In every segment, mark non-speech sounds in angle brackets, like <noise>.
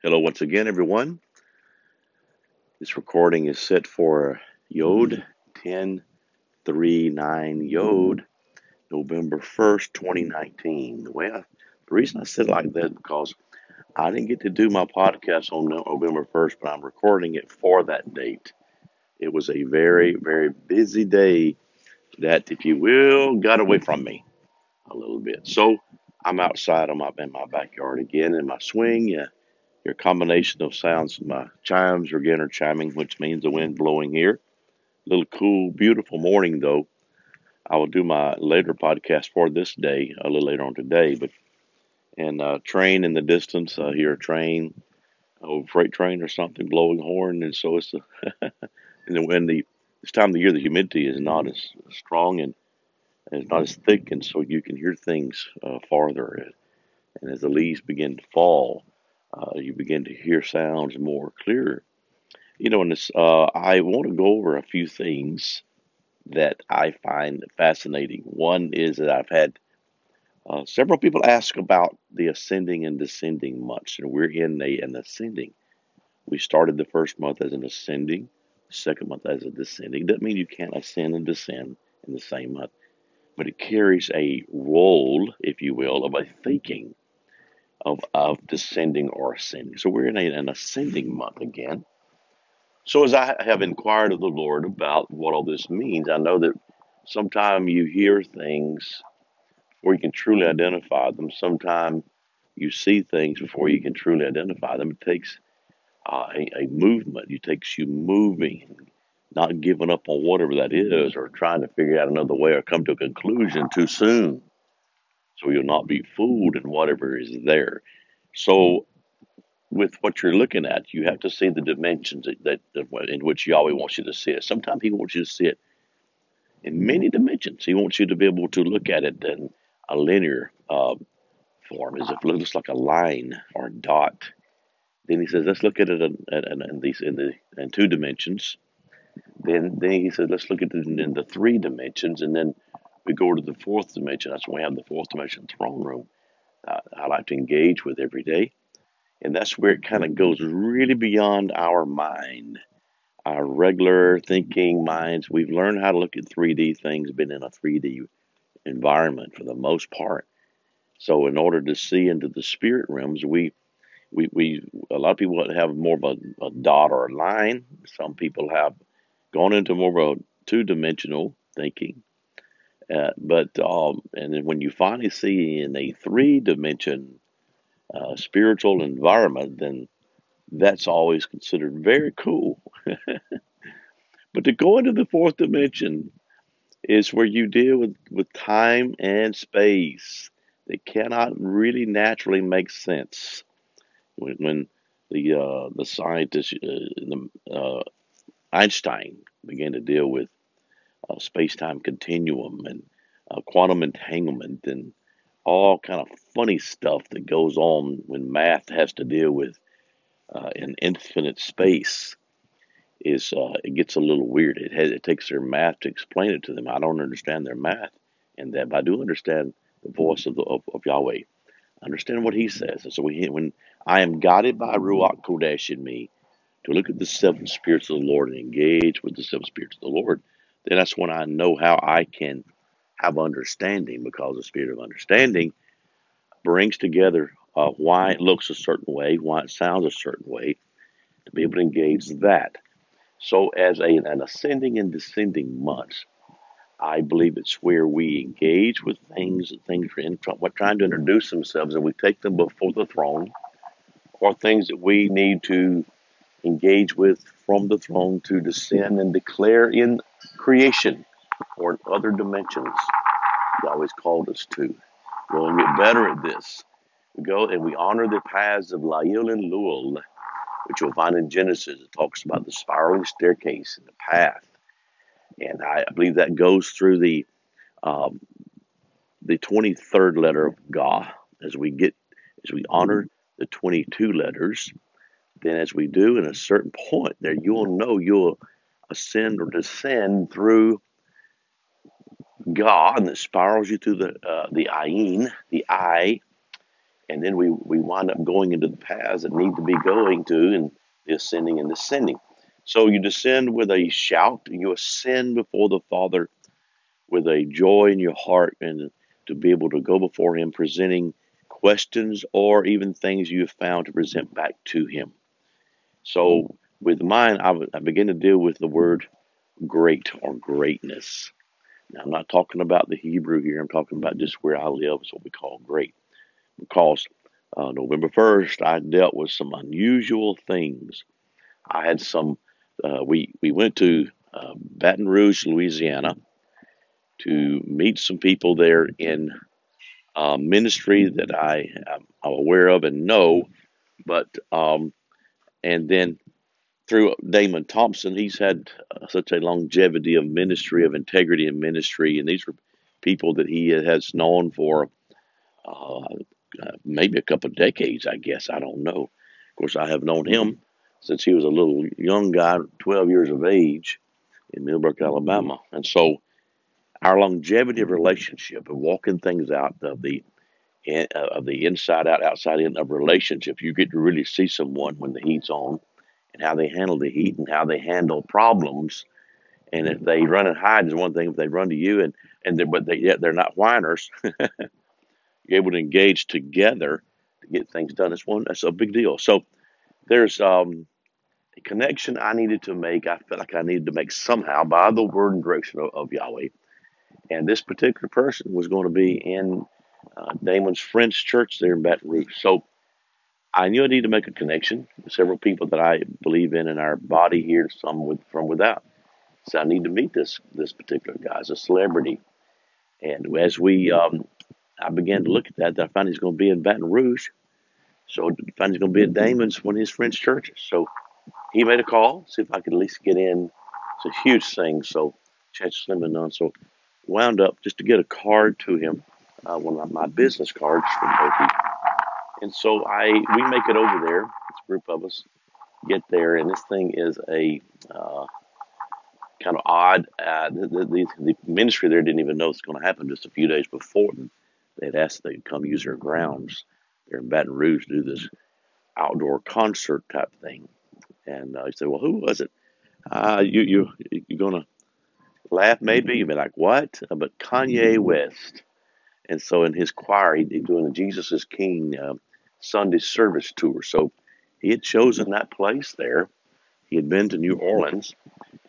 Hello, once again, everyone. This recording is set for Yod 1039 Yod, November 1st, 2019. The way I, the reason I said it like that because I didn't get to do my podcast on November 1st, but I'm recording it for that date. It was a very, very busy day that, if you will, got away from me a little bit. So I'm outside. I'm up in my backyard again in my swing. Yeah, your combination of sounds, my chimes again are chiming, which means the wind blowing here. A little cool, beautiful morning though. I will do my later podcast for this day a little later on today, but and uh, train in the distance. I hear a train, a freight train or something blowing horn, and so it's a, and when the this time of the year the humidity is not as strong and, and it's not as thick, and so you can hear things uh, farther. And as the leaves begin to fall, uh, you begin to hear sounds more clear. You know, and this, uh, I want to go over a few things that I find fascinating. One is that I've had uh, several people ask about the ascending and descending months, and we're in a, an ascending. We started the first month as an ascending, second month as a descending. Doesn't mean you can't ascend and descend in the same month, but it carries a role, if you will, of a thinking of, of descending or ascending. So we're in a, an ascending month again. So as I have inquired of the Lord about what all this means, I know that sometimes you hear things before you can truly identify them. Sometimes you see things before you can truly identify them. It takes uh, a, a movement. It takes you moving, not giving up on whatever that is, or trying to figure out another way or come to a conclusion too soon so you'll not be fooled in whatever is there. So, with what you're looking at, you have to see the dimensions that, that, in which Yahweh wants you to see it. Sometimes He wants you to see it in many dimensions. He wants you to be able to look at it in a linear uh, form, as if it looks like a line or a dot. Then He says, let's look at it in, in, in these in the in two dimensions. Then then He says, let's look at it in the three dimensions, and then we go to the fourth dimension. That's when we have the fourth dimension throne room. Uh, I like to engage with every day. And that's where it kind of goes really beyond our mind, our regular thinking minds. We've learned how to look at 3D things, been in a 3D environment for the most part. So, in order to see into the spirit realms, we we, we a lot of people have more of a, a dot or a line. Some people have gone into more of a two dimensional thinking. Uh, but um, and then when you finally see in a three dimension uh, spiritual environment, then that's always considered very cool. <laughs> but to go into the fourth dimension is where you deal with, with time and space that cannot really naturally make sense. When, when the uh, the scientist uh, the, uh, Einstein began to deal with uh, space-time continuum and uh, quantum entanglement and all kind of funny stuff that goes on when math has to deal with uh, an infinite space is uh, it gets a little weird. It has, it takes their math to explain it to them. I don't understand their math, and that but I do understand the voice of the of, of Yahweh. I understand what He says, and so we, when I am guided by Ruach Kodesh in me to look at the seven spirits of the Lord and engage with the seven spirits of the Lord, then that's when I know how I can have understanding because the spirit of understanding brings together uh, why it looks a certain way, why it sounds a certain way, to be able to engage that. So, as a, an ascending and descending months, I believe it's where we engage with things, that things are in, trying to introduce themselves, and we take them before the throne, or things that we need to engage with from the throne to descend and declare in creation or in other dimensions. He always called us to. We'll get better at this. We go and we honor the paths of Lael and Luel, which you'll find in Genesis. It talks about the spiraling staircase and the path. And I believe that goes through the um, the 23rd letter of Ga as we get as we honor the 22 letters then as we do in a certain point there you'll know you'll ascend or descend through God and that spirals you through the uh, the ayin, the eye, and then we we wind up going into the paths that need to be going to, and the ascending and descending. So you descend with a shout, you ascend before the Father with a joy in your heart, and to be able to go before Him presenting questions or even things you have found to present back to Him. So with mine, I, begin to deal with the word great or greatness. Now, I'm not talking about the Hebrew here. I'm talking about just where I live is what we call great. Because uh, November 1st, I dealt with some unusual things. I had some, uh, we, we went to uh, Baton Rouge, Louisiana to meet some people there in uh, ministry that I am aware of and know. But, um, and then through Damon Thompson, he's had uh, such a longevity of ministry, of integrity in ministry, and these are people that he has known for uh, uh, maybe a couple of decades, I guess. I don't know. Of course, I have known him since he was a little young guy, 12 years of age, in Millbrook, Alabama, and so our longevity of relationship, of walking things out of the uh, of the inside out, outside in of relationships, you get to really see someone when the heat's on and how they handle the heat and how they handle problems. And if they run and hide is one thing. If they run to you and and they're, but they yet they're not whiners, you're <laughs> able to engage together to get things done. That's one. That's a big deal. So there's um, a connection I needed to make. I felt like I needed to make somehow by the word and direction of, of Yahweh. And this particular person was going to be in uh, Damon's French church there in Baton Rouge. So I knew I needed to make a connection with several people that I believe in in our body here, some with, from without. So I need to meet this this particular guy as a celebrity. And as we, um, I began to look at that, I found he's going to be in Baton Rouge. So I found he's going to be at Damon's, one of his French churches. So he made a call, see if I could at least get in. It's a huge thing, so chance slim and none. So wound up just to get a card to him, uh, one of my business cards from Opie and so I we make it over there. It's a group of us get there, and this thing is a uh, kind of odd. Uh, the, the, the, ministry there didn't even know it's going to happen just a few days before. They had asked they could come use their grounds there in Baton Rouge to do this outdoor concert type thing. And uh, he said, "Well, who was it? Uh, you you you gonna laugh maybe? You'd be like, what? Uh, but Kanye West." And so in his choir, he's doing the Jesus is King uh, Sunday service tour. So he had chosen that place there. He had been to New Orleans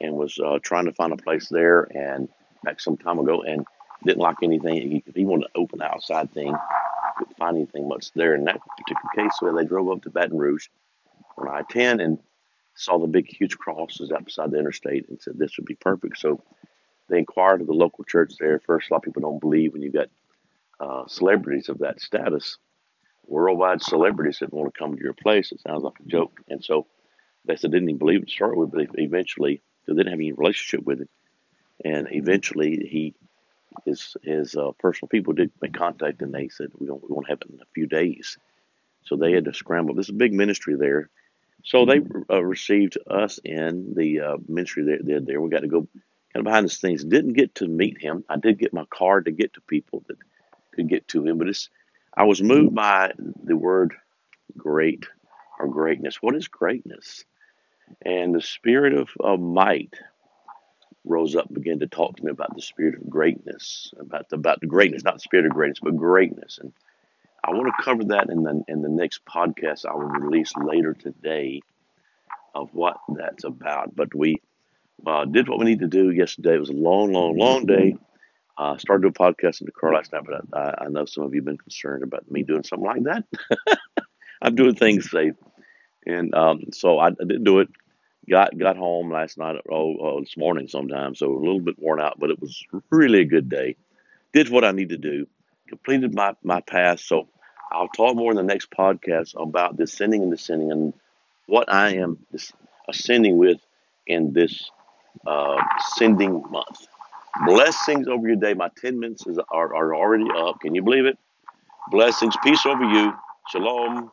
and was uh, trying to find a place there and back some time ago and didn't like anything. He, he wanted to open outside thing, couldn't find anything much there in that particular case. So they drove up to Baton Rouge on I 10 and saw the big, huge crosses out beside the interstate and said this would be perfect. So they inquired of the local church there. First, a lot of people don't believe when you've got uh, celebrities of that status worldwide celebrities that want to come to your place. It sounds like a joke. And so they said they didn't even believe it to start with, but eventually they didn't have any relationship with him. And eventually he his his uh, personal people did make contact and they said we don't we want to have it in a few days. So they had to scramble. There's a big ministry there. So they uh, received us in the uh, ministry there, there. There we got to go kind of behind the scenes. Didn't get to meet him. I did get my card to get to people that could get to him, but it's I was moved by the word great or greatness. What is greatness? And the spirit of, of might rose up, began to talk to me about the spirit of greatness, about the, about the greatness, not the spirit of greatness, but greatness. And I want to cover that in the in the next podcast I will release later today of what that's about. But we uh, did what we need to do yesterday. It was a long, long, long day. Uh, started a podcast in the car last night, but I, I, know some of you have been concerned about me doing something like that. <laughs> I'm doing things safe, and um, so I, I did do it. Got got home last night. Oh, oh, this morning sometime. So a little bit worn out, but it was really a good day. Did what I need to do. Completed my my path. So I'll talk more in the next podcast about descending and descending and what I am ascending with in this uh, sending month. Blessings over your day. My 10 minutes is, are, are already up. Can you believe it? Blessings, peace over you. Shalom.